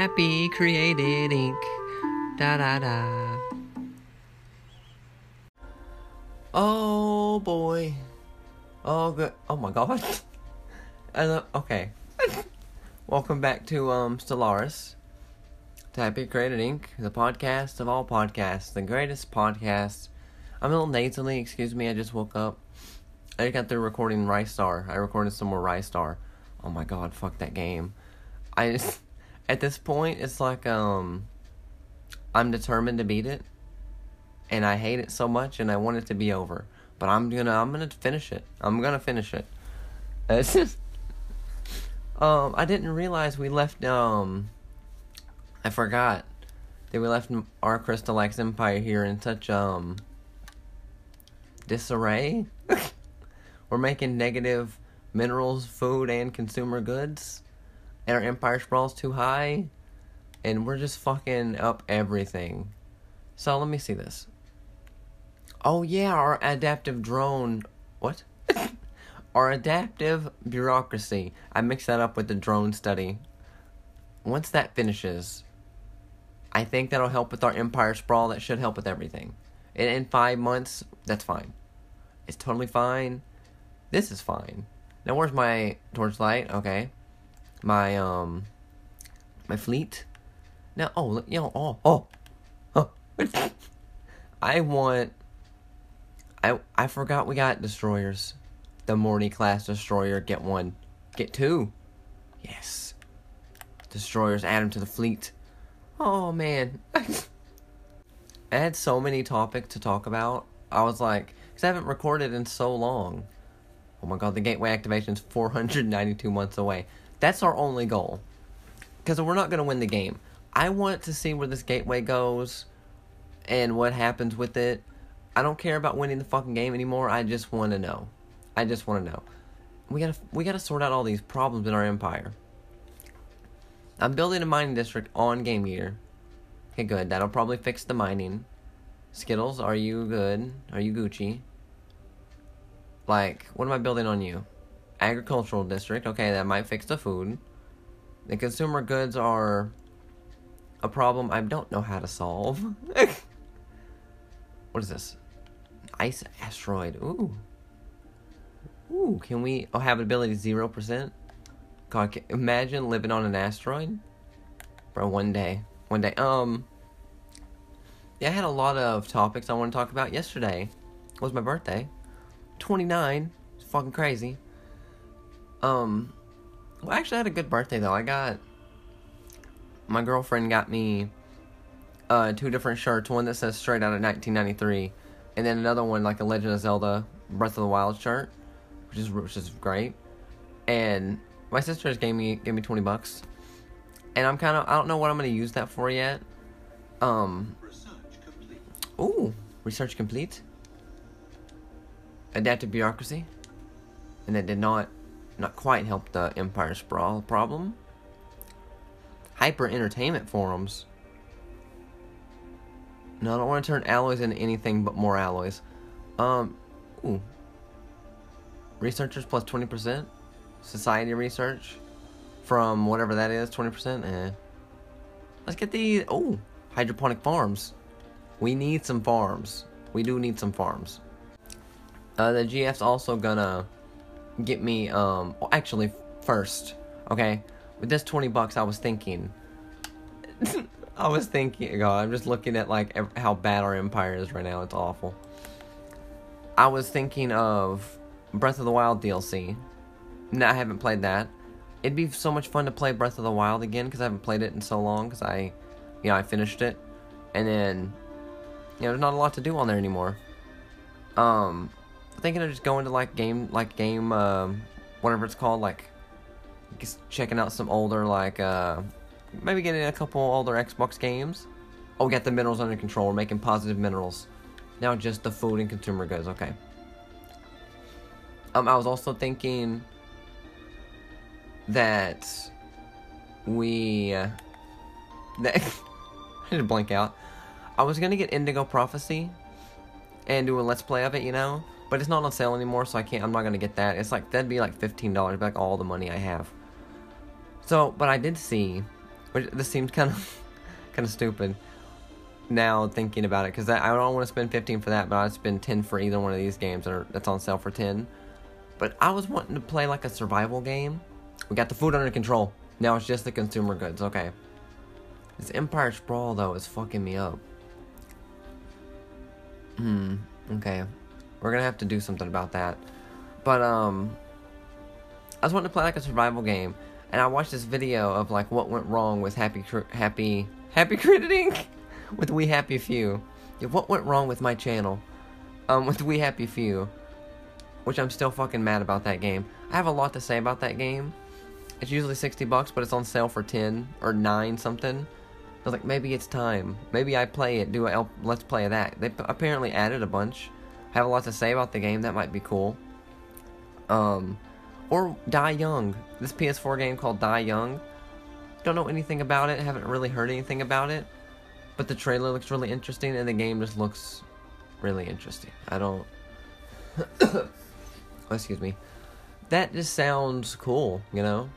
Happy Created Inc. Da da da. Oh boy. Oh good. Oh my god. uh, okay. Welcome back to um Stellaris. To Happy Created Inc. The podcast of all podcasts, the greatest podcast. I'm a little nasally. Excuse me. I just woke up. I got through recording Ristar. I recorded some more Ristar. Oh my god. Fuck that game. I just at this point it's like um I'm determined to beat it and I hate it so much and I want it to be over. But I'm gonna I'm gonna finish it. I'm gonna finish it. It's just, um I didn't realize we left um I forgot that we left our Crystal X Empire here in such um disarray. We're making negative minerals, food, and consumer goods and our empire sprawl's too high, and we're just fucking up everything. So let me see this. Oh yeah, our adaptive drone. What? our adaptive bureaucracy. I mixed that up with the drone study. Once that finishes, I think that'll help with our empire sprawl. That should help with everything. And in five months, that's fine. It's totally fine. This is fine. Now, where's my torchlight? Okay my um my fleet. Now, oh, you know, oh, oh, oh. I want. I I forgot we got destroyers. The Morty class destroyer. Get one. Get two. Yes. Destroyers. Add them to the fleet. Oh man. I had so many topics to talk about. I was like, because I haven't recorded in so long. Oh my god, the gateway activation is 492 months away. That's our only goal. Because we're not going to win the game. I want to see where this gateway goes and what happens with it. I don't care about winning the fucking game anymore. I just want to know. I just want to know. We gotta we gotta sort out all these problems in our empire. I'm building a mining district on Game Gear. Okay, good. That'll probably fix the mining. Skittles, are you good? Are you Gucci? Like, what am I building on you? Agricultural district. Okay, that might fix the food. The consumer goods are a problem I don't know how to solve. what is this? Ice asteroid. Ooh. Ooh, can we? Oh, habitability zero percent. God, can, imagine living on an asteroid, bro. One day, one day. Um. Yeah, I had a lot of topics I want to talk about yesterday. Was my birthday. 29. It's fucking crazy. Um, well, actually, I had a good birthday though. I got my girlfriend got me uh two different shirts. One that says straight out of 1993, and then another one like a Legend of Zelda Breath of the Wild shirt, which is which is great. And my sister just gave me gave me 20 bucks, and I'm kind of I don't know what I'm gonna use that for yet. Um. Ooh, research complete. Adaptive bureaucracy, and it did not not quite help the Empire Sprawl problem. Hyper entertainment forums. No, I don't want to turn alloys into anything but more alloys. Um, ooh. Researchers plus 20%. Society research from whatever that is, 20%. Eh. Let's get the, oh, hydroponic farms. We need some farms. We do need some farms. Uh, the GF's also gonna get me um actually first okay? With this 20 bucks i was thinking i was thinking god i'm just looking at like how bad our empire is right now. It's awful. I was thinking of breath of the wild dlc no i haven't played that. It'd be so much fun to play breath of the wild again because i haven't played it in so long because i you know i finished it. And then you know there's not a lot to do on there anymore. Um thinking of just going to like game, like game, um, whatever it's called, like just checking out some older, like, uh, maybe getting a couple older Xbox games. Oh, we got the minerals under control. We're making positive minerals. Now just the food and consumer goods. Okay. Um, I was also thinking that we. Uh, that I didn't blank out. I was gonna get Indigo Prophecy and do a let's play of it, you know. But it's not on sale anymore, so I can't. I'm not gonna get that. It's like that'd be like fifteen dollars, back, all the money I have. So, but I did see Which this seems kind of kind of stupid now thinking about it because I, don't want to spend 15 for that, but I'd spend 10 for either one of these games that are, that's on sale for 10. But I was wanting to play like a survival game. We got the food under control. Now it's just the consumer goods. Okay. This Empire Sprawl though is fucking me up. Hmm. Okay. We're gonna have to do something about that. But um, I was wanting to play like a survival game, and I watched this video of like what went wrong with Happy Happy Happy Crediting with We Happy Few. Yeah, what went wrong with my channel? Um, with We Happy Few, which I'm still fucking mad about that game. I have a lot to say about that game. It's usually 60 bucks, but it's on sale for 10 or 9 something. I was like, maybe it's time. Maybe I play it, do a let's play that. They apparently added a bunch. Have a lot to say about the game. That might be cool. Um, or Die Young. This PS4 game called Die Young. Don't know anything about it. Haven't really heard anything about it. But the trailer looks really interesting, and the game just looks really interesting. I don't. oh, excuse me. That just sounds cool, you know?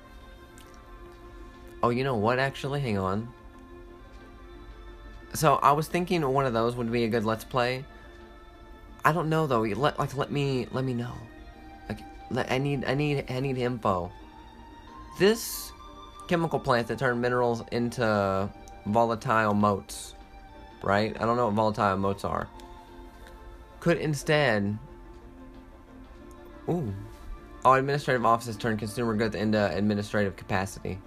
Oh, you know what, actually? Hang on. So, I was thinking one of those would be a good Let's Play. I don't know, though. Let, like, let me, let me know. Like, I need, I need, I need info. This chemical plant that turned minerals into volatile motes, right? I don't know what volatile motes are. Could instead, ooh, all administrative offices turn consumer goods into administrative capacity.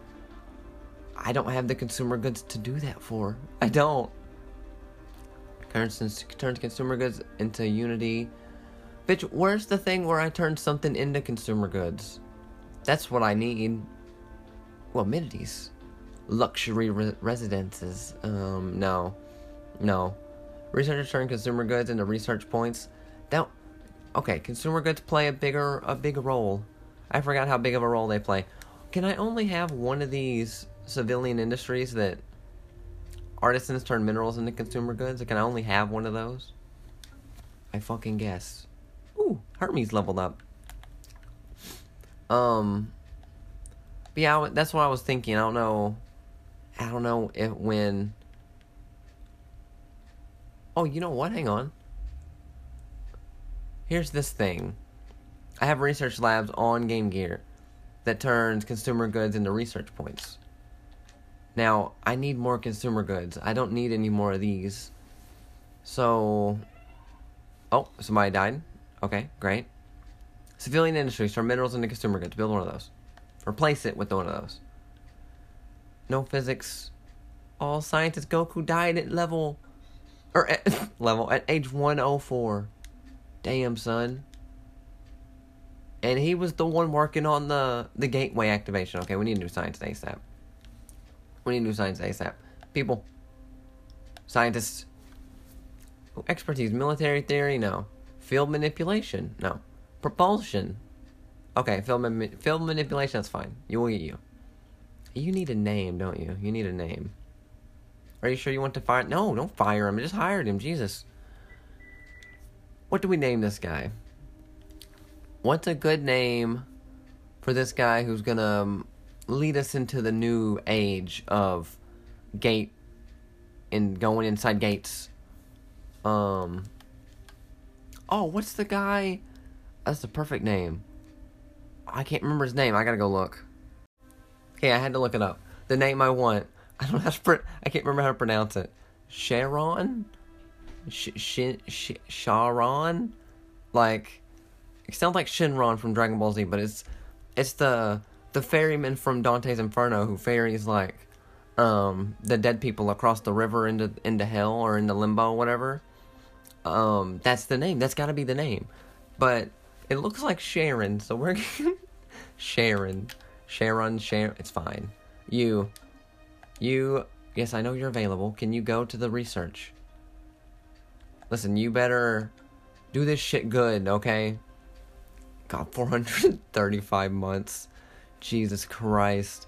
I don't have the consumer goods to do that for. I don't. Turns turns consumer goods into Unity. Bitch, where's the thing where I turn something into consumer goods? That's what I need. Well, amenities luxury re- residences. Um, no, no. Researchers turn consumer goods into research points. That okay. Consumer goods play a bigger a big role. I forgot how big of a role they play. Can I only have one of these civilian industries that artisans turn minerals into consumer goods? Can I only have one of those? I fucking guess. Ooh, Hermes leveled up. Um. yeah, that's what I was thinking. I don't know I don't know if when. Oh, you know what? Hang on. Here's this thing. I have research labs on Game Gear that turns consumer goods into research points. Now, I need more consumer goods. I don't need any more of these. So. Oh, somebody died? Okay, great. Civilian industries turn minerals into consumer goods. Build one of those. Replace it with one of those. No physics. All scientist Goku died at level or at level at age 104. Damn, son. And he was the one working on the the gateway activation. Okay, we need to do science ASAP. We need new science ASAP. People. Scientists. Expertise, military theory, no. Field manipulation, no. Propulsion. Okay, field, ma- field manipulation, that's fine. You will get you. You need a name, don't you? You need a name. Are you sure you want to fire? No, don't fire him. I just hired him. Jesus. What do we name this guy? What's a good name for this guy who's gonna um, lead us into the new age of gate and going inside gates? Um. Oh, what's the guy? That's the perfect name. I can't remember his name. I gotta go look. Okay, I had to look it up. The name I want. I don't have to. I can't remember how to pronounce it. Charon. Sh- Sh- Sh- Charon. Like, it sounds like Shenron from Dragon Ball Z, but it's it's the the ferryman from Dante's Inferno who ferries like um the dead people across the river into into hell or into limbo whatever. Um, that's the name. That's got to be the name. But it looks like Charon, so we're Charon. Charon, Charon, it's fine. You, you, yes, I know you're available. Can you go to the research? Listen, you better do this shit good, okay? God, 435 months. Jesus Christ.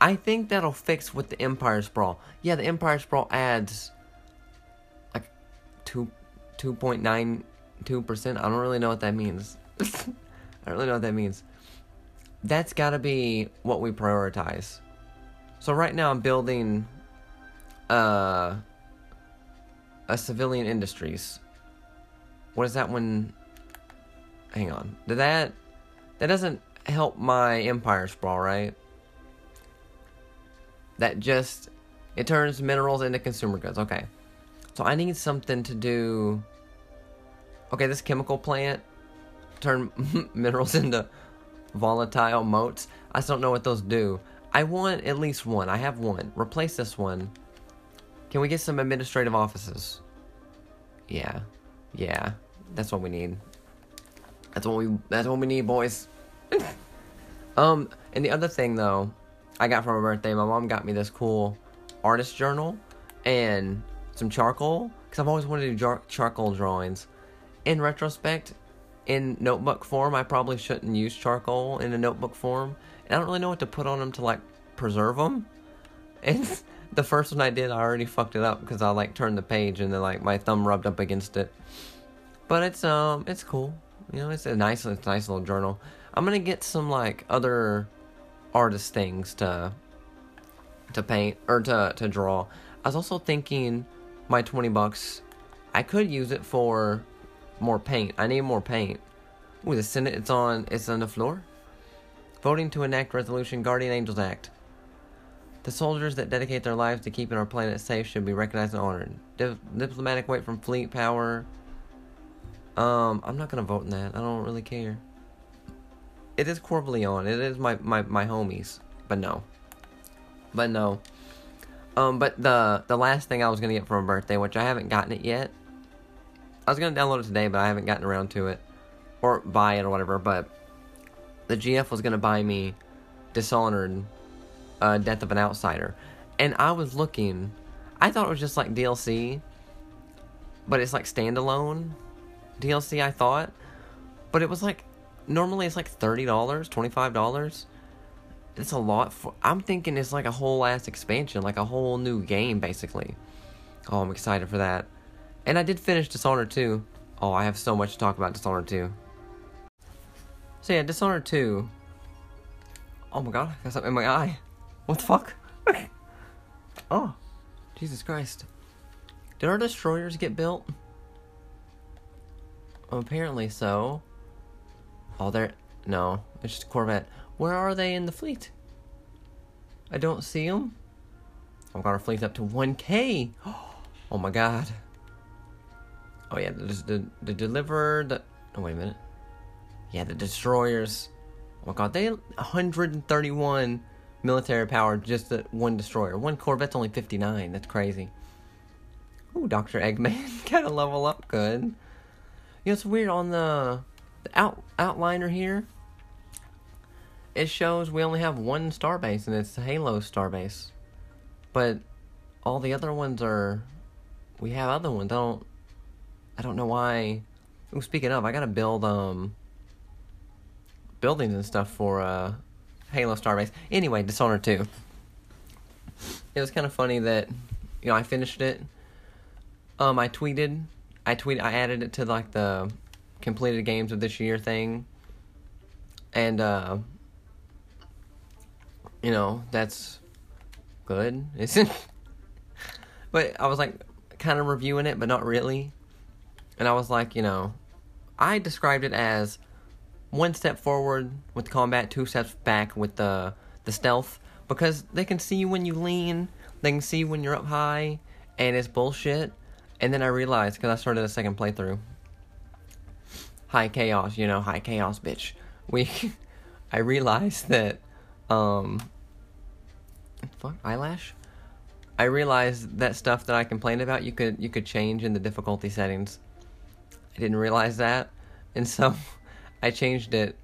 I think that'll fix with the Empire Sprawl. Yeah, the Empire Sprawl adds like 2 2.92%. I don't really know what that means. I don't really know what that means that's got to be what we prioritize. So right now I'm building uh a civilian industries. What is that one? Hang on. Did that that doesn't help my empire sprawl, right? That just it turns minerals into consumer goods. Okay. So I need something to do Okay, this chemical plant turn minerals into volatile motes. I just don't know what those do. I want at least one. I have one. Replace this one. Can we get some administrative offices? Yeah. Yeah. That's what we need. That's what we that's what we need, boys. um, and the other thing though, I got for my birthday, my mom got me this cool artist journal and some charcoal because I've always wanted to do jar- charcoal drawings. In retrospect, in notebook form, I probably shouldn't use charcoal in a notebook form. And I don't really know what to put on them to like preserve them. And the first one I did, I already fucked it up because I like turned the page and then like my thumb rubbed up against it. But it's um, it's cool. You know, it's a nice, it's a nice little journal. I'm gonna get some like other artist things to to paint or to to draw. I was also thinking my 20 bucks I could use it for more paint. I need more paint. Ooh, the Senate it's on it's on the floor. Voting to enact resolution Guardian Angels Act. The soldiers that dedicate their lives to keeping our planet safe should be recognized and honored. Di- diplomatic weight from fleet power. Um, I'm not gonna vote in that. I don't really care. It is Corvaleon. It is my, my, my homies. But no. But no. Um, but the the last thing I was gonna get for my birthday, which I haven't gotten it yet. I was gonna download it today, but I haven't gotten around to it. Or buy it or whatever, but the GF was gonna buy me Dishonored uh, Death of an Outsider. And I was looking I thought it was just like DLC. But it's like standalone DLC I thought. But it was like normally it's like thirty dollars, twenty five dollars. It's a lot for I'm thinking it's like a whole ass expansion, like a whole new game basically. Oh, I'm excited for that. And I did finish Dishonored 2. Oh, I have so much to talk about Dishonored 2. So yeah, Dishonored 2. Oh my god, I got something in my eye. What the fuck? oh, Jesus Christ. Did our destroyers get built? apparently so. Oh, they're. No, it's just Corvette. Where are they in the fleet? I don't see them. I've got our fleet up to 1k. Oh my god. Oh yeah, the the, the deliver the. Oh wait a minute. Yeah, the destroyers. Oh my god, they 131 military power just the one destroyer. One Corvette's only 59. That's crazy. Ooh, Doctor Eggman, gotta level up good. You know, it's weird on the, the out outliner here. It shows we only have one starbase, and it's Halo starbase. But all the other ones are. We have other ones. I don't. I don't know why. Ooh, speaking of, I gotta build um buildings and stuff for uh Halo Starbase. Anyway, Dishonored 2. It was kind of funny that you know I finished it. Um, I tweeted, I tweet, I added it to like the completed games of this year thing, and uh, you know that's good, isn't? but I was like kind of reviewing it, but not really and I was like, you know, I described it as one step forward with combat, two steps back with the the stealth because they can see you when you lean, they can see when you're up high, and it's bullshit. And then I realized because I started a second playthrough, high chaos, you know, high chaos, bitch. We, I realized that, um, fuck eyelash. I realized that stuff that I complained about you could you could change in the difficulty settings. I didn't realize that, and so I changed it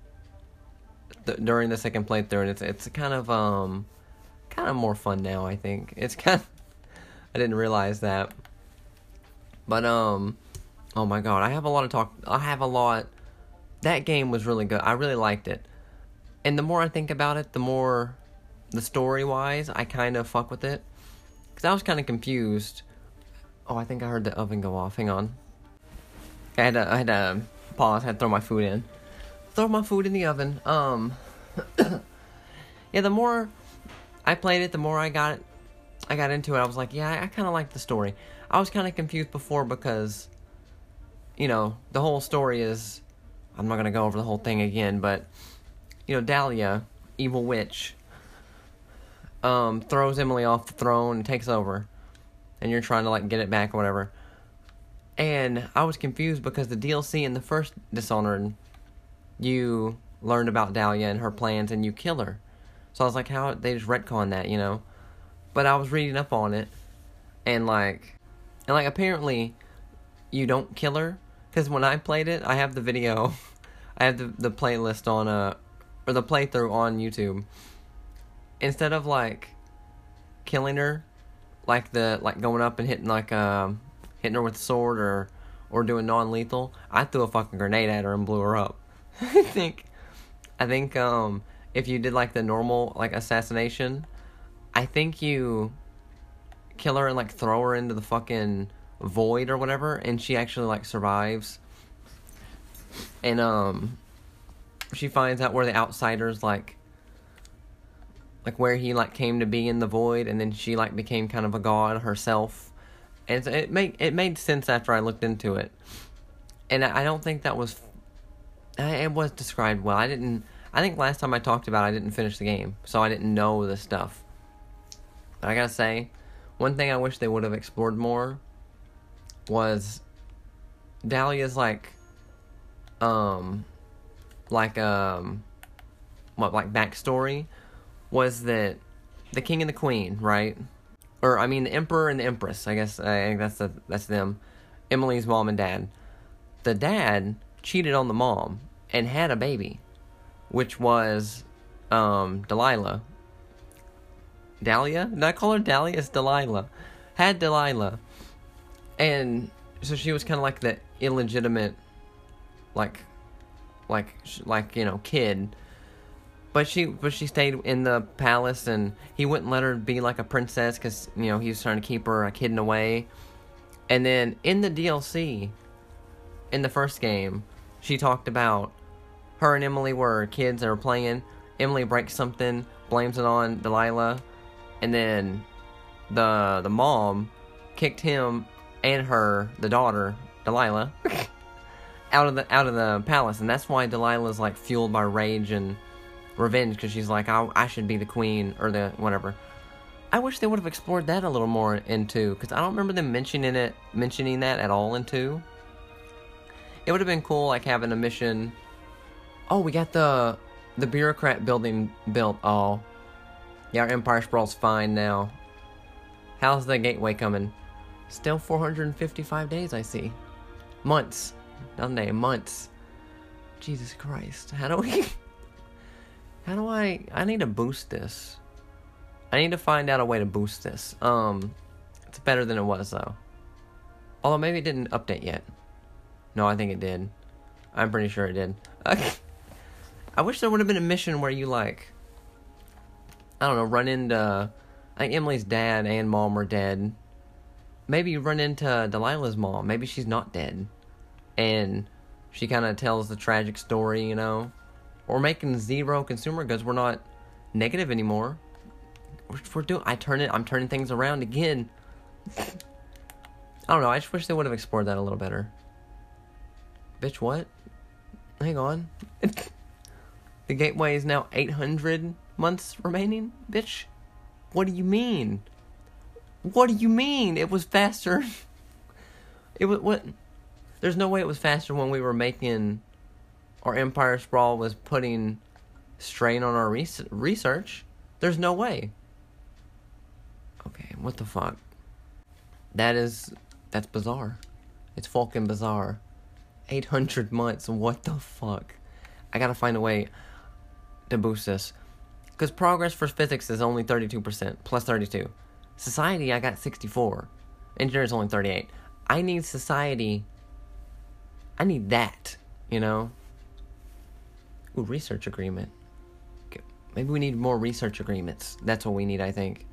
th- during the second playthrough, and it's it's kind of um kind of more fun now. I think it's kind. Of, I didn't realize that, but um, oh my god, I have a lot of talk. I have a lot. That game was really good. I really liked it, and the more I think about it, the more the story wise, I kind of fuck with it, because I was kind of confused. Oh, I think I heard the oven go off. Hang on. I had to, I had to pause. I had to throw my food in. Throw my food in the oven. Um, yeah, the more I played it. The more I got I got into it. I was like, yeah, I, I kind of like the story. I was kind of confused before because, you know, the whole story is. I'm not gonna go over the whole thing again, but you know, Dahlia, evil witch, um, throws Emily off the throne and takes over, and you're trying to like get it back or whatever. And I was confused because the DLC in the first Dishonored, you learned about Dahlia and her plans and you kill her. So I was like, how they just retcon that, you know? But I was reading up on it, and like, and like apparently, you don't kill her because when I played it, I have the video, I have the the playlist on uh, or the playthrough on YouTube. Instead of like killing her, like the like going up and hitting like um hitting her with a sword or or doing non lethal, I threw a fucking grenade at her and blew her up. I think I think um if you did like the normal like assassination, I think you kill her and like throw her into the fucking void or whatever and she actually like survives. And um she finds out where the outsiders like like where he like came to be in the void and then she like became kind of a god herself. And so it made it made sense after i looked into it. And i don't think that was it was described well. I didn't i think last time i talked about it, i didn't finish the game so i didn't know the stuff. But i gotta say one thing i wish they would have explored more was dahlia's like um like um what like backstory was that the king and the queen, right? Or I mean the emperor and the empress. I guess I think that's the, that's them. Emily's mom and dad. The dad cheated on the mom and had a baby, which was um Delilah. Dahlia? Did I call her Dahlia? It's Delilah. Had Delilah. And so she was kind of like the illegitimate like like like you know kid. But she but she stayed in the palace and he wouldn't let her be like a princess because you know he was trying to keep her like hidden away and then in the dlc in the first game she talked about her and emily were kids and were playing. Emily breaks something blames it on delilah. And then the the mom kicked him and her the daughter delilah out of the out of the palace, and that's why Delilah's like fueled by rage and revenge because she's like, I, I should be the queen or the whatever. I wish they would have explored that a little more into because I don't remember them mentioning it mentioning that at all in two. It would have been cool like having a mission. Oh, we got the the bureaucrat building built. Oh, yeah, our Empire Sprawl's fine now. How's the gateway coming? Still 455 days, I see. Months. Not day, months. Jesus Christ. How do we... How do I... I need to boost this. I need to find out a way to boost this. Um, It's better than it was, though. Although maybe it didn't update yet. No, I think it did. I'm pretty sure it did. I wish there would have been a mission where you, like... I don't know, run into... I think Emily's dad and mom were dead. Maybe you run into Delilah's mom. Maybe she's not dead and she kind of tells the tragic story, you know. We're making zero consumer goods. We're not negative anymore. We're, we're doing. I turn it. I'm turning things around again. I don't know. I just wish they would have explored that a little better. Bitch, what? Hang on. the gateway is now 800 months remaining. Bitch, what do you mean? What do you mean? It was faster. It was what? There's no way it was faster when we were making, or Empire Sprawl was putting strain on our res- research. There's no way. Okay, what the fuck? That is, that's bizarre. It's fucking bizarre. 800 months, what the fuck? I gotta find a way to boost this. Because progress for physics is only 32%, plus 32. Society, I got 64. Engineering is only 38. I need society I need that, you know? Ooh, research agreement. Maybe we need more research agreements. That's what we need, I think.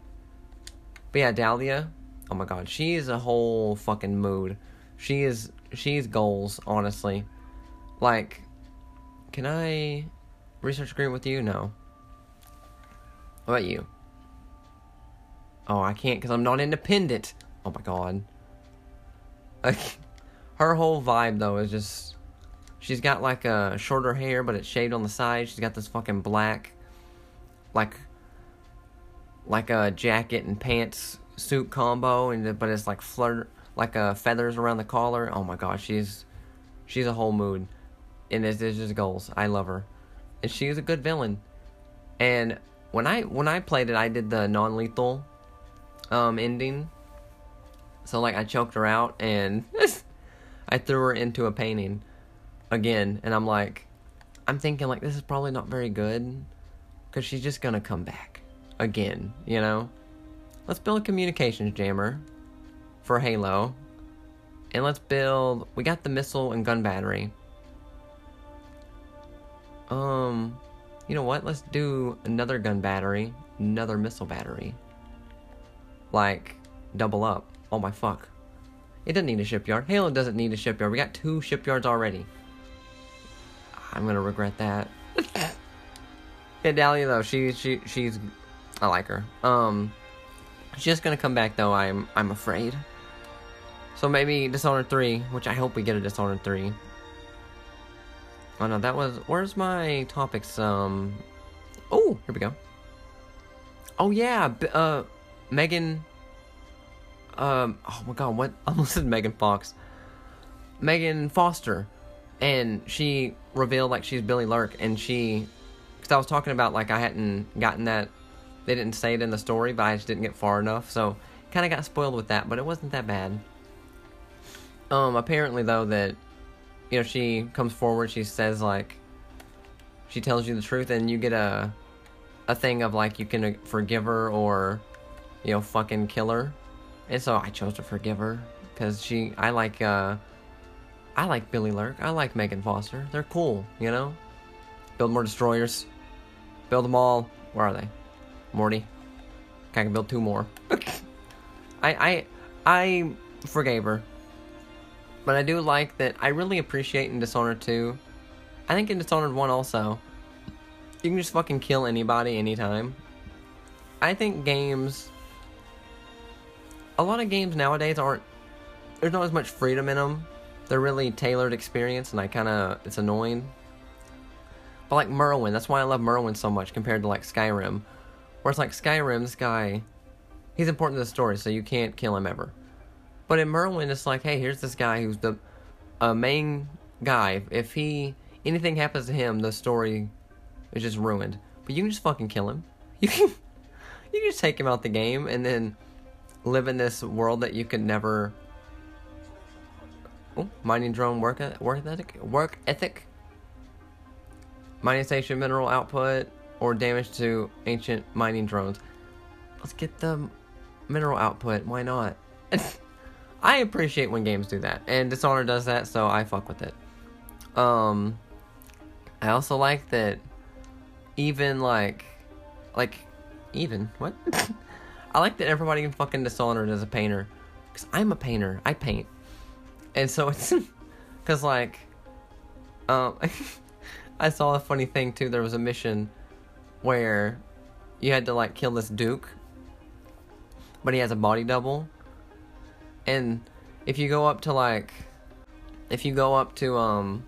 But yeah, Dahlia, oh my god, she is a whole fucking mood. She is, she's goals, honestly. Like, can I research agreement with you? No. What about you? Oh, I can't because I'm not independent. Oh my god. Like, her whole vibe though is just. She's got like a shorter hair, but it's shaved on the side. She's got this fucking black, like, like a jacket and pants suit combo, and but it's like flirt, like uh, feathers around the collar. Oh my god, she's, she's a whole mood, and it's, it's just goals. I love her, and she's a good villain. And when I when I played it, I did the non-lethal um, ending. So like I choked her out and I threw her into a painting again, and I'm like, I'm thinking like this is probably not very good because she's just gonna come back again, you know. Let's build a communications jammer for Halo, and let's build. We got the missile and gun battery. Um, you know what? Let's do another gun battery, another missile battery. Like, double up. Oh my fuck. It doesn't need a shipyard. Halo doesn't need a shipyard. We got two shipyards already. I'm gonna regret that. yeah, though, she she she's I like her. Um she's just gonna come back though, I'm I'm afraid. So maybe Dishonored 3, which I hope we get a Dishonored 3. Oh no, that was where's my topics? Um Oh, here we go. Oh yeah, uh Megan. Um. Oh my God. What? I almost said Megan Fox. Megan Foster, and she revealed like she's Billy Lurk, and she, because I was talking about like I hadn't gotten that. They didn't say it in the story, but I just didn't get far enough, so kind of got spoiled with that. But it wasn't that bad. Um. Apparently, though, that you know she comes forward, she says like. She tells you the truth, and you get a, a thing of like you can forgive her or you know, fucking kill her. And so I chose to forgive her because she, I like, uh, I like Billy Lurk. I like Megan Foster. They're cool, you know. Build more destroyers. Build them all. Where are they? Morty. Okay, I can build two more. I, I, I forgave her. But I do like that. I really appreciate in Dishonored 2. I think in Dishonored 1 also. You can just fucking kill anybody anytime. I think games a lot of games nowadays aren't there's not as much freedom in them. They're really tailored experience, and I kind of it's annoying. But like Morrowind, that's why I love Morrowind so much compared to like Skyrim, where it's like Skyrim, this guy, he's important to the story, so you can't kill him ever. But in Morrowind, it's like, hey, here's this guy who's the uh, main guy. If he anything happens to him, the story is just ruined. But you can just fucking kill him. You can you can just take him out the game, and then live in this world that you can never. Oh, mining drone work work ethic work ethic. Mining station mineral output or damage to ancient mining drones. Let's get the mineral output. Why not? I appreciate when games do that, and Dishonored does that, so I fuck with it. Um, I also like that. Even like, like, even what? I like that everybody in fucking Dishonored is a painter. Because I'm a painter. I paint. And so it's. Because, like. Um, I saw a funny thing, too. There was a mission where you had to, like, kill this Duke. But he has a body double. And if you go up to, like. If you go up to, um.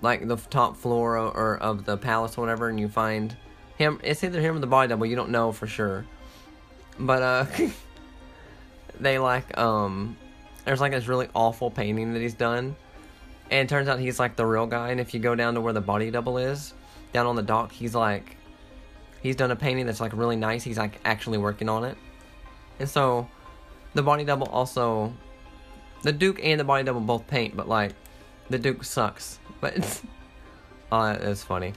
Like, the top floor or, or of the palace or whatever, and you find him. It's either him or the body double. You don't know for sure but uh they like um there's like this really awful painting that he's done. And it turns out he's like the real guy, and if you go down to where the body double is, down on the dock, he's like he's done a painting that's like really nice. He's like actually working on it. And so the body double also the Duke and the body double both paint, but like the Duke sucks. But it's oh it's funny.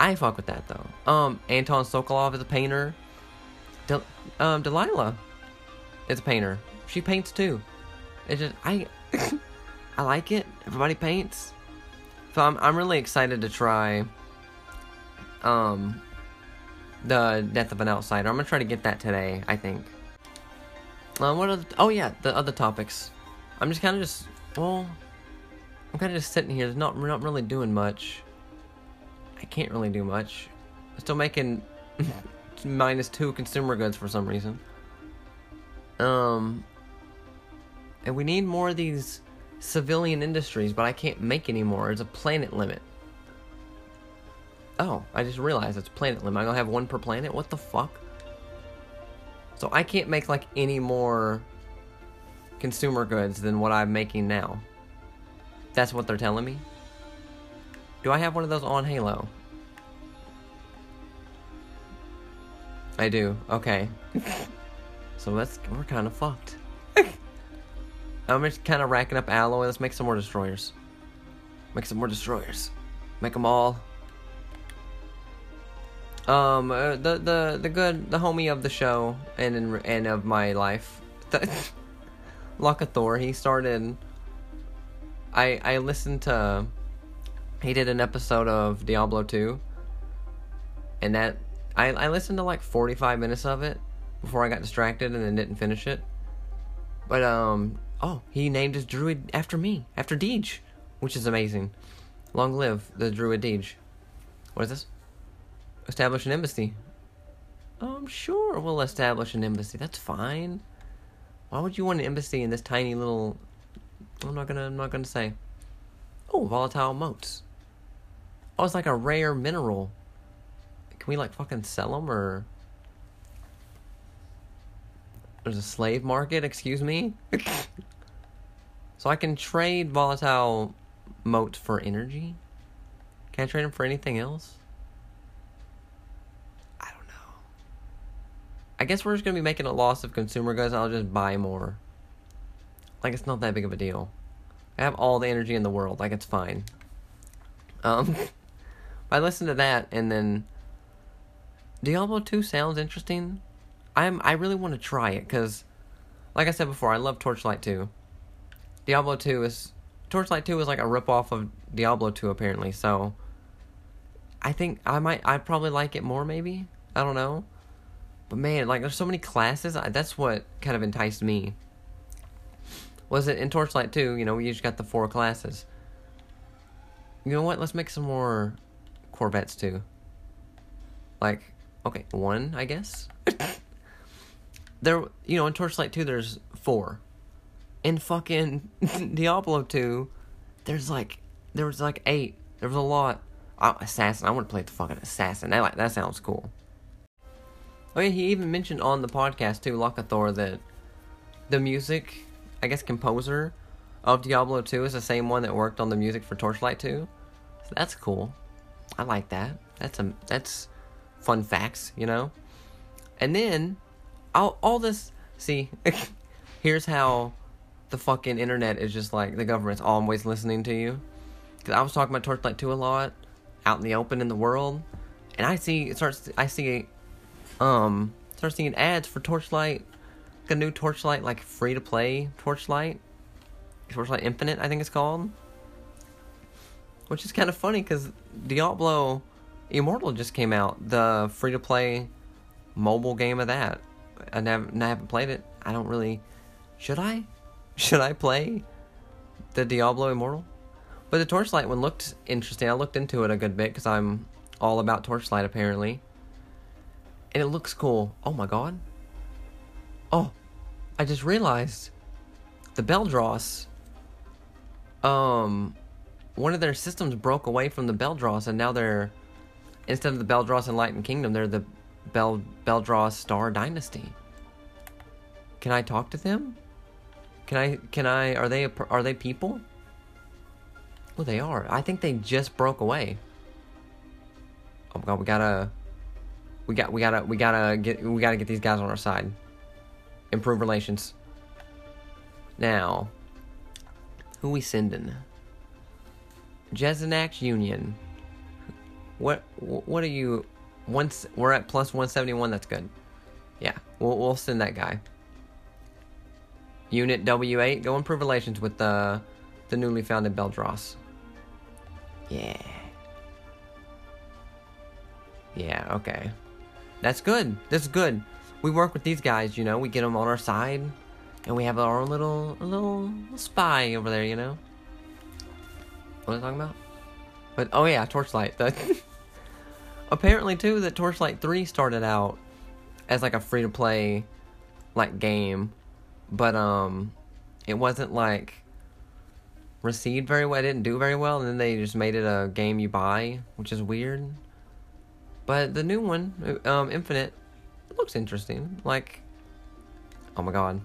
I fuck with that though. Um Anton Sokolov is a painter. Del- um, Delilah is a painter. She paints too. It's just I, I like it. Everybody paints, so I'm I'm really excited to try. Um, the Death of an Outsider. I'm gonna try to get that today. I think. Um, what other? Oh yeah, the other topics. I'm just kind of just well, I'm kind of just sitting here. Not we're not really doing much. I can't really do much. I'm still making minus two consumer goods for some reason. Um, and we need more of these civilian industries, but I can't make any more. There's a planet limit. Oh, I just realized it's planet limit. I'm gonna have one per planet. What the fuck? So I can't make like any more consumer goods than what I'm making now. That's what they're telling me. Do I have one of those on Halo? I do. Okay. so that's we're kind of fucked. I'm just kind of racking up alloy. Let's make some more destroyers. Make some more destroyers. Make them all. Um, uh, the the the good the homie of the show and in, and of my life, Lockathor. He started. I I listened to. He did an episode of Diablo 2. And that I I listened to like 45 minutes of it before I got distracted and then didn't finish it. But um oh, he named his druid after me, after Deej, which is amazing. Long live the druid Deej. What is this? Establish an embassy. Um, sure, we'll establish an embassy. That's fine. Why would you want an embassy in this tiny little? I'm not gonna. I'm not gonna say. Oh, volatile motes. Oh, it's like a rare mineral. Can we like fucking sell them or? There's a slave market. Excuse me. so I can trade volatile motes for energy. Can I trade them for anything else? I don't know. I guess we're just gonna be making a loss of consumer goods. I'll just buy more. Like it's not that big of a deal. I have all the energy in the world. Like it's fine. Um, I listened to that and then Diablo 2 sounds interesting. I'm I really want to try it cuz like I said before, I love Torchlight 2. Diablo 2 is Torchlight 2 is like a ripoff of Diablo 2 apparently. So I think I might I'd probably like it more maybe. I don't know. But man, like there's so many classes. I, that's what kind of enticed me. Was it in Torchlight 2, you know, we just got the four classes. You know what? Let's make some more Corvettes too. Like, okay, one, I guess. there, you know, in Torchlight 2, there's four. In fucking Diablo 2, there's like, there was like eight. There was a lot. Oh, assassin. I want to play the fucking assassin. That like that sounds cool. Oh yeah, he even mentioned on the podcast too, Lockathor, that the music I guess composer of Diablo 2 is the same one that worked on the music for Torchlight 2. So that's cool. I like that. That's a that's fun facts, you know. And then all all this see here's how the fucking internet is just like the government's always listening to you. Cuz I was talking about Torchlight 2 a lot out in the open in the world and I see it starts I see um start seeing ads for Torchlight a new Torchlight, like free to play Torchlight, Torchlight Infinite, I think it's called. Which is kind of funny because Diablo Immortal just came out, the free to play mobile game of that. I, never, I haven't played it. I don't really. Should I? Should I play the Diablo Immortal? But the Torchlight one looked interesting. I looked into it a good bit because I'm all about Torchlight apparently. And it looks cool. Oh my god. Oh, I just realized the Beldross, um, one of their systems broke away from the Beldross, and now they're instead of the Beldross Enlightened Kingdom, they're the Bel Beldross Star Dynasty. Can I talk to them? Can I? Can I? Are they? Are they people? Well, they are. I think they just broke away. Oh my god, we gotta, we got, we gotta, we gotta get, we gotta get these guys on our side improve relations. Now, who we sending? Jezenax Union. What what are you? Once we're at plus one seventy one. That's good. Yeah, we'll we'll send that guy. Unit W eight. Go improve relations with the the newly founded Beldross. Yeah. Yeah. Okay. That's good. That's good we work with these guys, you know, we get them on our side, and we have our little, little spy over there, you know. What am I talking about? But oh yeah, Torchlight. Apparently too that Torchlight three started out as like a free to play like game, but um, it wasn't like received very well. It didn't do very well, and then they just made it a game you buy, which is weird. But the new one, um, Infinite, looks interesting. Like, oh my god,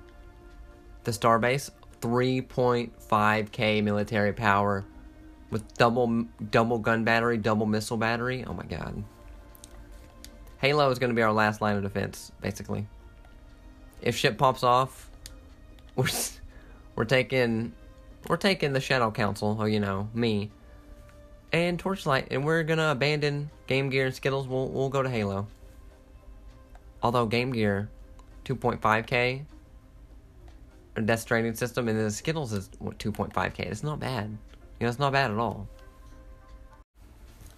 the Starbase, 3.5k military power, with double double gun battery, double missile battery. Oh my god. Halo is going to be our last line of defense, basically. If shit pops off, we're we're taking we're taking the Shadow Council, or you know, me, and Torchlight, and we're gonna abandon Game Gear and Skittles. We'll we'll go to Halo. Although Game Gear, 2.5k, a Death Stranding system, and then the Skittles is what 2.5k. It's not bad. You know, it's not bad at all.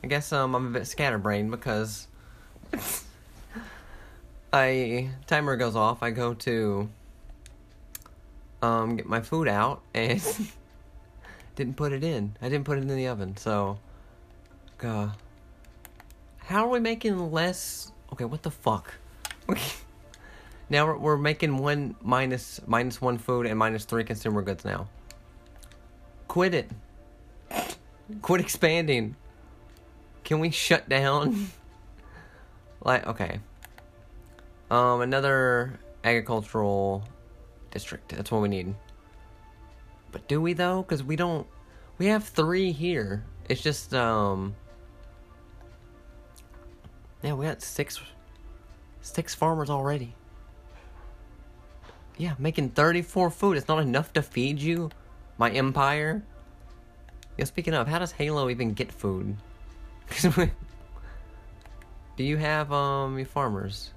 I guess um I'm a bit scatterbrained because I timer goes off. I go to um get my food out and didn't put it in. I didn't put it in the oven. So, uh, how are we making less? Okay, what the fuck? now we're, we're making one minus minus one food and minus three consumer goods now. Quit it. Quit expanding. Can we shut down? Like okay. Um, another agricultural district. That's what we need. But do we though? Because we don't. We have three here. It's just um. Yeah, we got six. Six farmers already. Yeah, making 34 food. It's not enough to feed you, my empire. Yeah, speaking of, how does Halo even get food? Do you have um your farmers?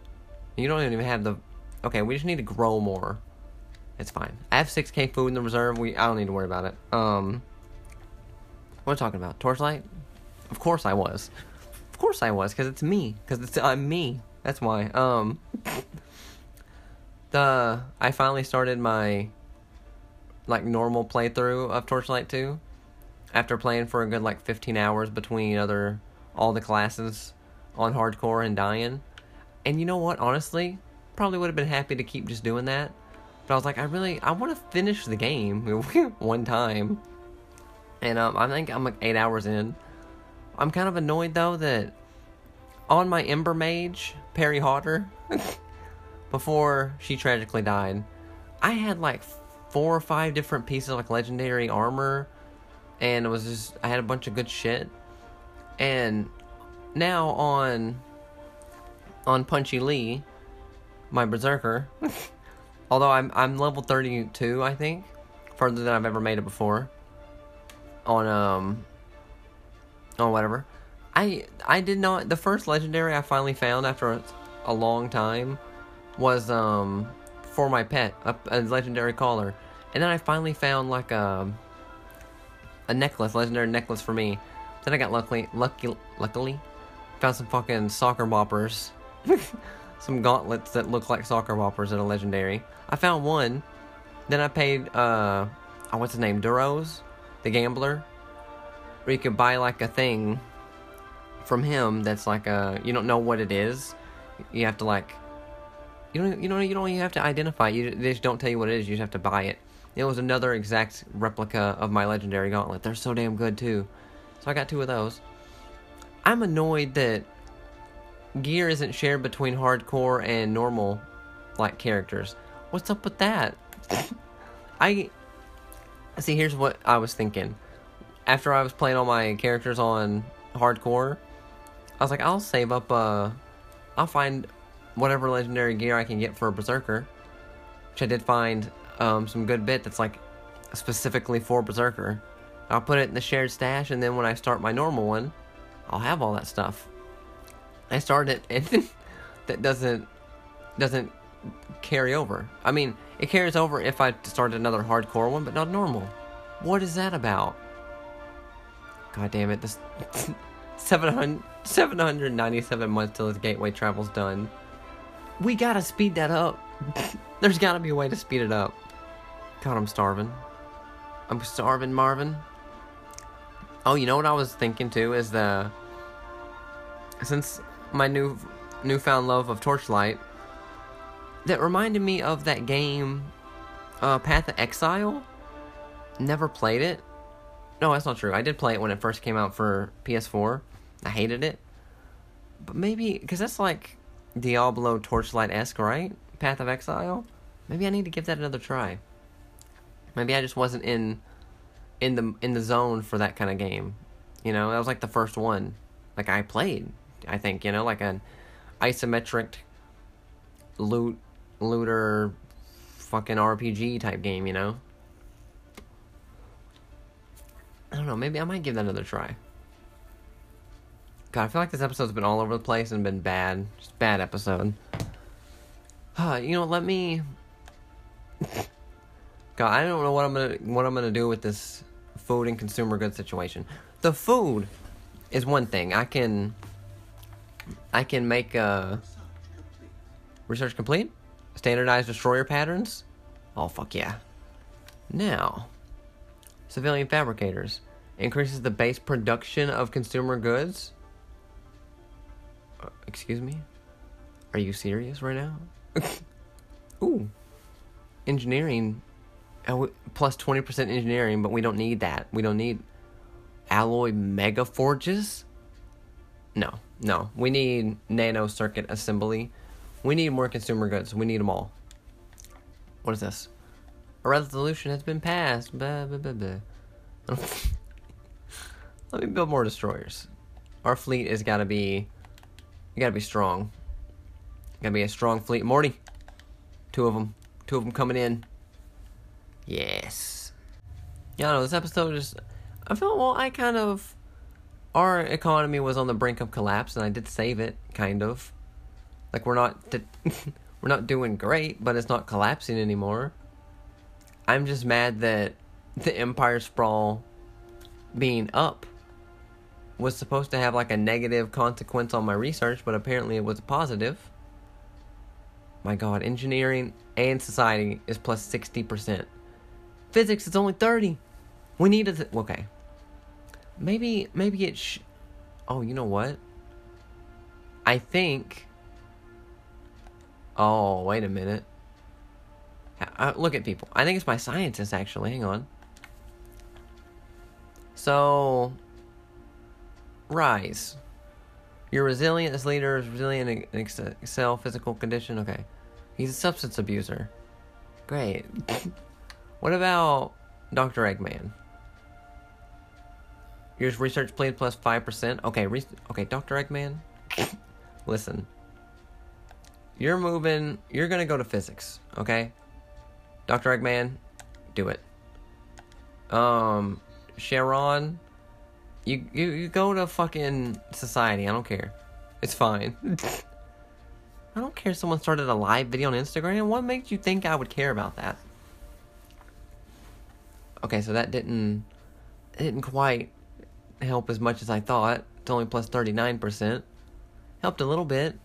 You don't even have the. Okay, we just need to grow more. It's fine. I have 6k food in the reserve. We I don't need to worry about it. Um, what am I talking about? Torchlight? Of course I was. Of course I was, because it's me. Because it's I'm me. That's why. Um, the I finally started my like normal playthrough of Torchlight 2 after playing for a good like 15 hours between other all the classes on hardcore and dying. And you know what? Honestly, probably would have been happy to keep just doing that. But I was like, I really, I want to finish the game one time. And um, I think I'm like eight hours in. I'm kind of annoyed though that on my Ember Mage, Perry Hodder, before she tragically died, I had like four or five different pieces of like legendary armor, and it was just I had a bunch of good shit. And now on on Punchy Lee, my berserker. although I'm I'm level 32, I think, further than I've ever made it before. On um on whatever. I I did not the first legendary I finally found after a, a long time was um for my pet, a, a, legendary collar. And then I finally found like a a necklace, legendary necklace for me. Then I got luckily lucky luckily found some fucking soccer boppers some gauntlets that look like soccer whoppers at a legendary. I found one. Then I paid, uh, oh, what's his name? Duros, the gambler, where you could buy like a thing from him that's like a, you don't know what it is. You have to like, you don't, you don't, you don't even have to identify. You they just don't tell you what it is. You just have to buy it. It was another exact replica of my legendary gauntlet. They're so damn good too. So I got two of those. I'm annoyed that gear isn't shared between hardcore and normal like characters. What's up with that? I see. Here's what I was thinking. After I was playing all my characters on hardcore, I was like, I'll save up. Uh, I'll find whatever legendary gear I can get for a berserker, which I did find um, some good bit that's like specifically for berserker. I'll put it in the shared stash, and then when I start my normal one, I'll have all that stuff. I started it and that doesn't doesn't carry over. I mean, it carries over if I start another hardcore one, but not normal. What is that about? God damn it, this 700, 797 months till this gateway travel's done. We gotta speed that up. There's gotta be a way to speed it up. God, I'm starving. I'm starving, Marvin. Oh, you know what I was thinking too is the since my new newfound love of Torchlight, that reminded me of that game, uh, Path of Exile. Never played it. No, that's not true. I did play it when it first came out for PS4. I hated it. But maybe, because that's like Diablo Torchlight esque, right? Path of Exile? Maybe I need to give that another try. Maybe I just wasn't in in the in the zone for that kind of game. You know, that was like the first one. Like I played, I think, you know, like an isometric loot looter fucking RPG type game, you know? I don't know, maybe I might give that another try. God, I feel like this episode's been all over the place and been bad. Just bad episode. Uh, you know, let me God, I don't know what I'm gonna what I'm gonna do with this food and consumer goods situation. The food is one thing. I can I can make a research complete, standardized destroyer patterns. Oh fuck yeah! Now, civilian fabricators increases the base production of consumer goods. Uh, excuse me? Are you serious right now? Ooh, engineering uh, plus 20% engineering, but we don't need that. We don't need alloy mega forges. No, no. We need nano circuit assembly. We need more consumer goods. We need them all. What is this? A resolution has been passed. Blah, blah, blah, blah. Let me build more destroyers. Our fleet has got to be, got to be strong. Got to be a strong fleet. Morty, two of them, two of them coming in. Yes. Yeah, no, this episode just. I felt, well, I kind of. Our economy was on the brink of collapse, and I did save it, kind of. Like, we're not. we're not doing great, but it's not collapsing anymore. I'm just mad that the Empire Sprawl being up was supposed to have like a negative consequence on my research, but apparently it was positive. My god, engineering and society is plus 60%. Physics is only 30. We need to. Th- okay. Maybe, maybe it. Sh- oh, you know what? I think. Oh, wait a minute. Uh, look at people. I think it's my scientist, actually. Hang on. So. Rise. You're resilient as leader, is resilient in excel physical condition. Okay. He's a substance abuser. Great. What about Dr. Eggman? Your research plan plus 5%. Okay, re- okay, Dr. Eggman. Listen. You're moving, you're going to go to physics, okay? Dr. Eggman, do it. Um Charon, you you you go to fucking society. I don't care. It's fine. I don't care if someone started a live video on Instagram. What makes you think I would care about that? Okay, so that didn't didn't quite help as much as I thought. It's only plus 39%. Helped a little bit.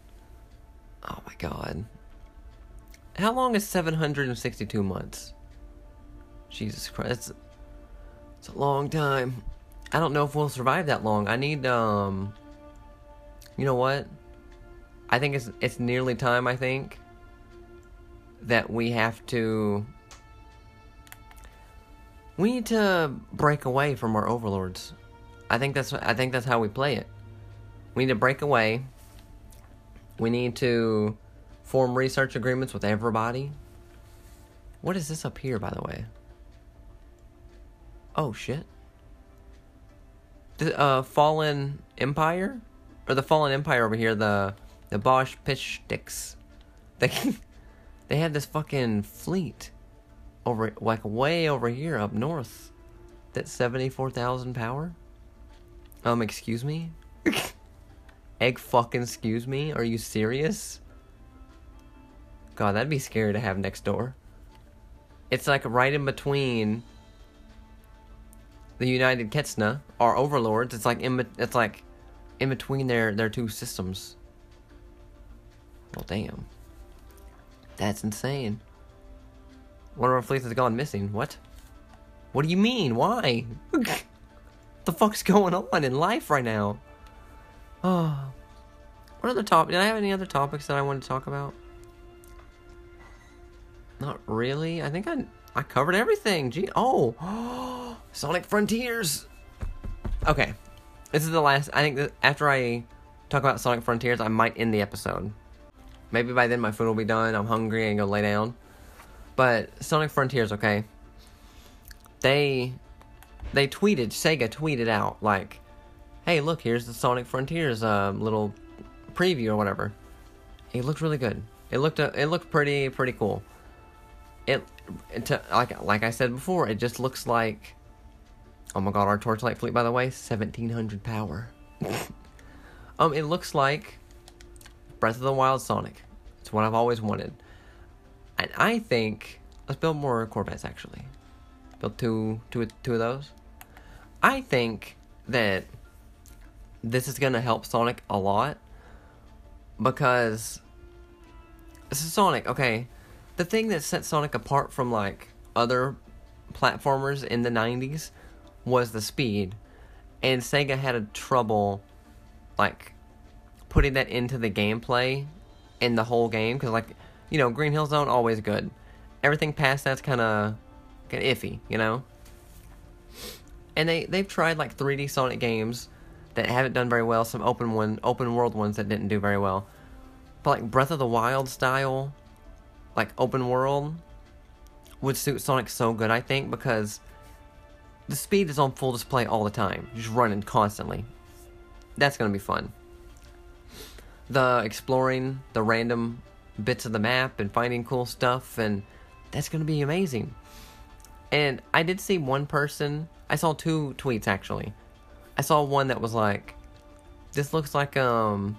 Oh my god. How long is 762 months? Jesus Christ. It's, a long time. I don't know if we'll survive that long. I need um You know what? I think it's it's nearly time, I think that we have to we need to break away from our overlords. I think that's I think that's how we play it. We need to break away. We need to form research agreements with everybody. What is this up here, by the way? Oh shit. The uh, fallen empire, or the fallen empire over here, the the Bosch pitch sticks. They they had this fucking fleet over like way over here up north that's 74,000 power? Um excuse me? Egg fucking excuse me? Are you serious? God, that'd be scary to have next door. It's like right in between the United Ketsna, our overlords. It's like in it's like in between their their two systems. Well, damn. That's insane. One of our fleets has gone missing. What? What do you mean? Why? the fuck's going on in life right now? Oh. What other topic? Did I have any other topics that I wanted to talk about? Not really. I think I I covered everything. Gee, oh, Sonic Frontiers. Okay, this is the last. I think that after I talk about Sonic Frontiers, I might end the episode. Maybe by then my food will be done. I'm hungry and go lay down. But Sonic Frontiers, okay. They they tweeted Sega tweeted out like, "Hey, look, here's the Sonic Frontiers uh, little preview or whatever." It looked really good. It looked uh, it looked pretty pretty cool. It, it like like I said before, it just looks like. Oh my god, our torchlight fleet, by the way, seventeen hundred power. um, it looks like Breath of the Wild Sonic. It's what I've always wanted. And I think let's build more Corvettes actually. Build two, two, two of those. I think that this is gonna help Sonic a lot because this is Sonic. Okay, the thing that set Sonic apart from like other platformers in the '90s was the speed, and Sega had a trouble like putting that into the gameplay in the whole game because like you know Green Hill Zone always good. Everything past that's kind of iffy, you know. And they they've tried like 3D Sonic games that haven't done very well. Some open one open world ones that didn't do very well. But like Breath of the Wild style, like open world, would suit Sonic so good. I think because the speed is on full display all the time, just running constantly. That's gonna be fun. The exploring the random bits of the map and finding cool stuff, and that's gonna be amazing. And I did see one person. I saw two tweets actually. I saw one that was like, "This looks like um,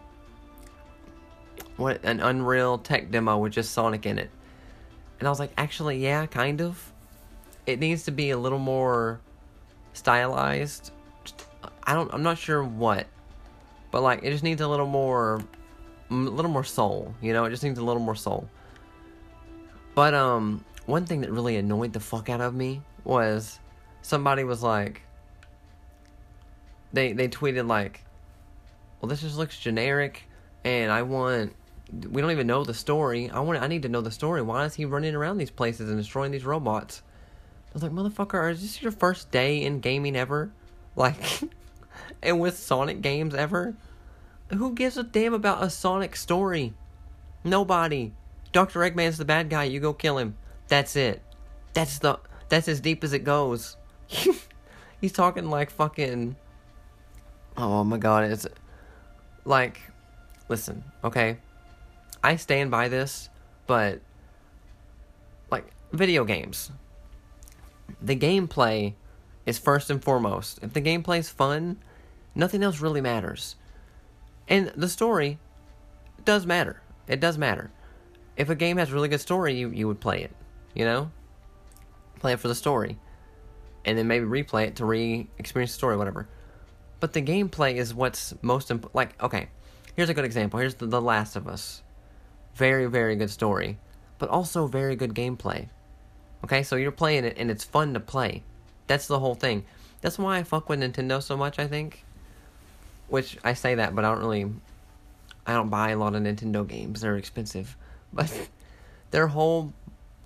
what an Unreal tech demo with just Sonic in it." And I was like, "Actually, yeah, kind of. It needs to be a little more stylized. I don't. I'm not sure what, but like, it just needs a little more, a little more soul. You know, it just needs a little more soul." But um, one thing that really annoyed the fuck out of me was somebody was like they they tweeted like well this just looks generic and I want we don't even know the story. I want I need to know the story. Why is he running around these places and destroying these robots? I was like, motherfucker, is this your first day in gaming ever? Like and with Sonic games ever? Who gives a damn about a Sonic story? Nobody. Dr. Eggman's the bad guy, you go kill him. That's it. That's the that's as deep as it goes. He's talking like fucking Oh my god, it's like listen, okay? I stand by this, but like video games. The gameplay is first and foremost. If the gameplay is fun, nothing else really matters. And the story does matter. It does matter. If a game has really good story, you, you would play it. You know? Play it for the story. And then maybe replay it to re experience the story, whatever. But the gameplay is what's most important. Like, okay, here's a good example. Here's the, the Last of Us. Very, very good story, but also very good gameplay. Okay, so you're playing it and it's fun to play. That's the whole thing. That's why I fuck with Nintendo so much, I think. Which I say that, but I don't really. I don't buy a lot of Nintendo games. They're expensive. But their whole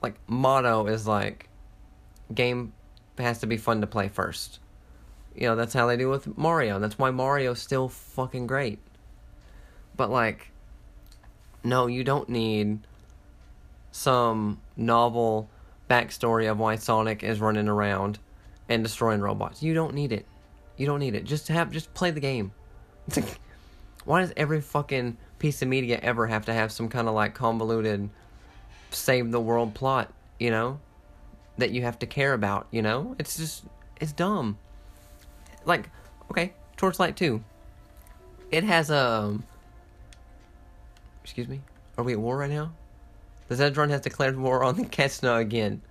like motto is like game has to be fun to play first. You know, that's how they do with Mario. That's why Mario's still fucking great. But like no, you don't need some novel backstory of why Sonic is running around and destroying robots. You don't need it. You don't need it. Just have just play the game. Why does every fucking piece of media ever have to have some kind of like convoluted save the world plot, you know? That you have to care about, you know? It's just it's dumb. Like, okay, Torchlight 2. It has a um, Excuse me? Are we at war right now? The Zedron has declared war on the Ketsna again.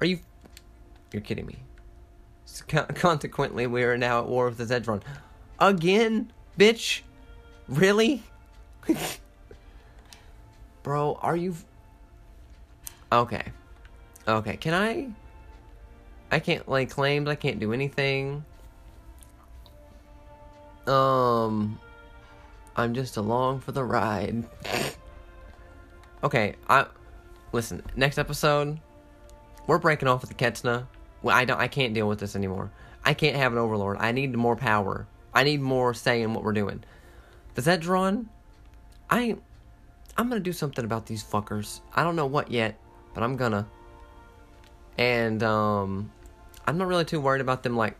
Are you You're kidding me. So, Consequently, we are now at war with the Zedron. Again? Bitch? Really? Bro, are you. Okay. Okay, can I. I can't lay claims, I can't do anything. Um. I'm just along for the ride. okay, I. listen, next episode, we're breaking off with the Ketsna. Well, I don't. I can't deal with this anymore. I can't have an overlord. I need more power. I need more say in what we're doing. The Zedron, I, I'm gonna do something about these fuckers. I don't know what yet, but I'm gonna. And um, I'm not really too worried about them like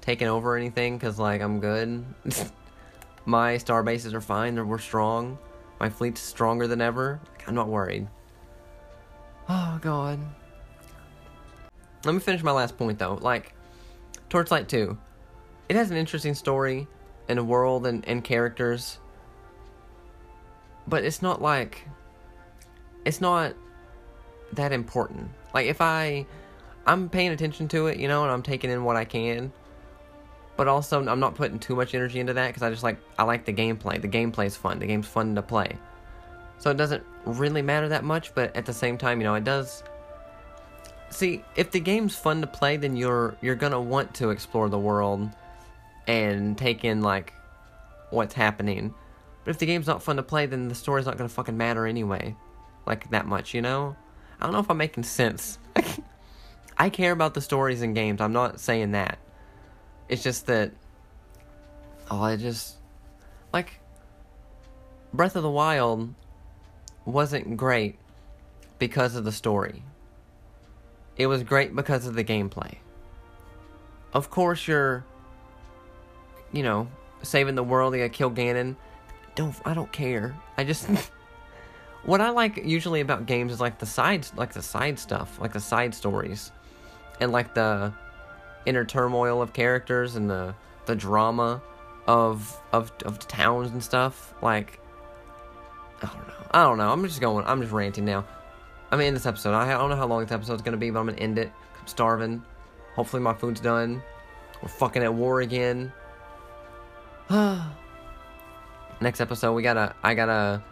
taking over anything, cause like I'm good. My star bases are fine. They're, we're strong. My fleet's stronger than ever. I'm not worried. Oh god. Let me finish my last point though. Like, Torchlight 2. It has an interesting story and a world and, and characters. But it's not like it's not that important. Like if I I'm paying attention to it, you know, and I'm taking in what I can. But also I'm not putting too much energy into that cuz I just like I like the gameplay. The gameplay's fun. The game's fun to play. So it doesn't really matter that much, but at the same time, you know, it does See, if the game's fun to play, then you're you're going to want to explore the world and take in like what's happening. But if the game's not fun to play, then the story's not to fucking matter anyway. Like that much, you know? I don't know if I'm making sense. I care about the stories in games. I'm not saying that. It's just that oh, I just like Breath of the Wild wasn't great because of the story. It was great because of the gameplay. Of course, you're, you know, saving the world. You gotta kill Ganon. Don't I don't care. I just what I like usually about games is like the sides, like the side stuff, like the side stories, and like the inner turmoil of characters and the the drama of of of towns and stuff. Like I don't know. I don't know. I'm just going. I'm just ranting now. I'm end this episode. I don't know how long this episode's gonna be, but I'm gonna end it. I'm starving. Hopefully my food's done. We're fucking at war again. Next episode, we gotta. I gotta.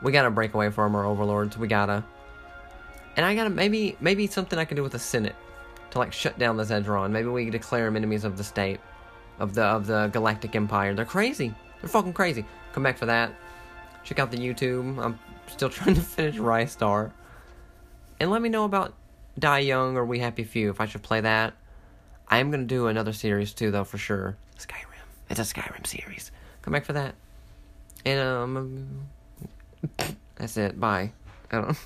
We gotta break away from our overlords. We gotta. And I gotta maybe maybe something I can do with the Senate to like shut down the Zedron. Maybe we declare them enemies of the state, of the of the Galactic Empire. They're crazy. They're fucking crazy. Come back for that. Check out the YouTube. I'm still trying to finish Ristar. And let me know about Die Young or We Happy Few if I should play that. I am gonna do another series too, though for sure. Skyrim. It's a Skyrim series. Come back for that. And um, that's it. Bye. I don't.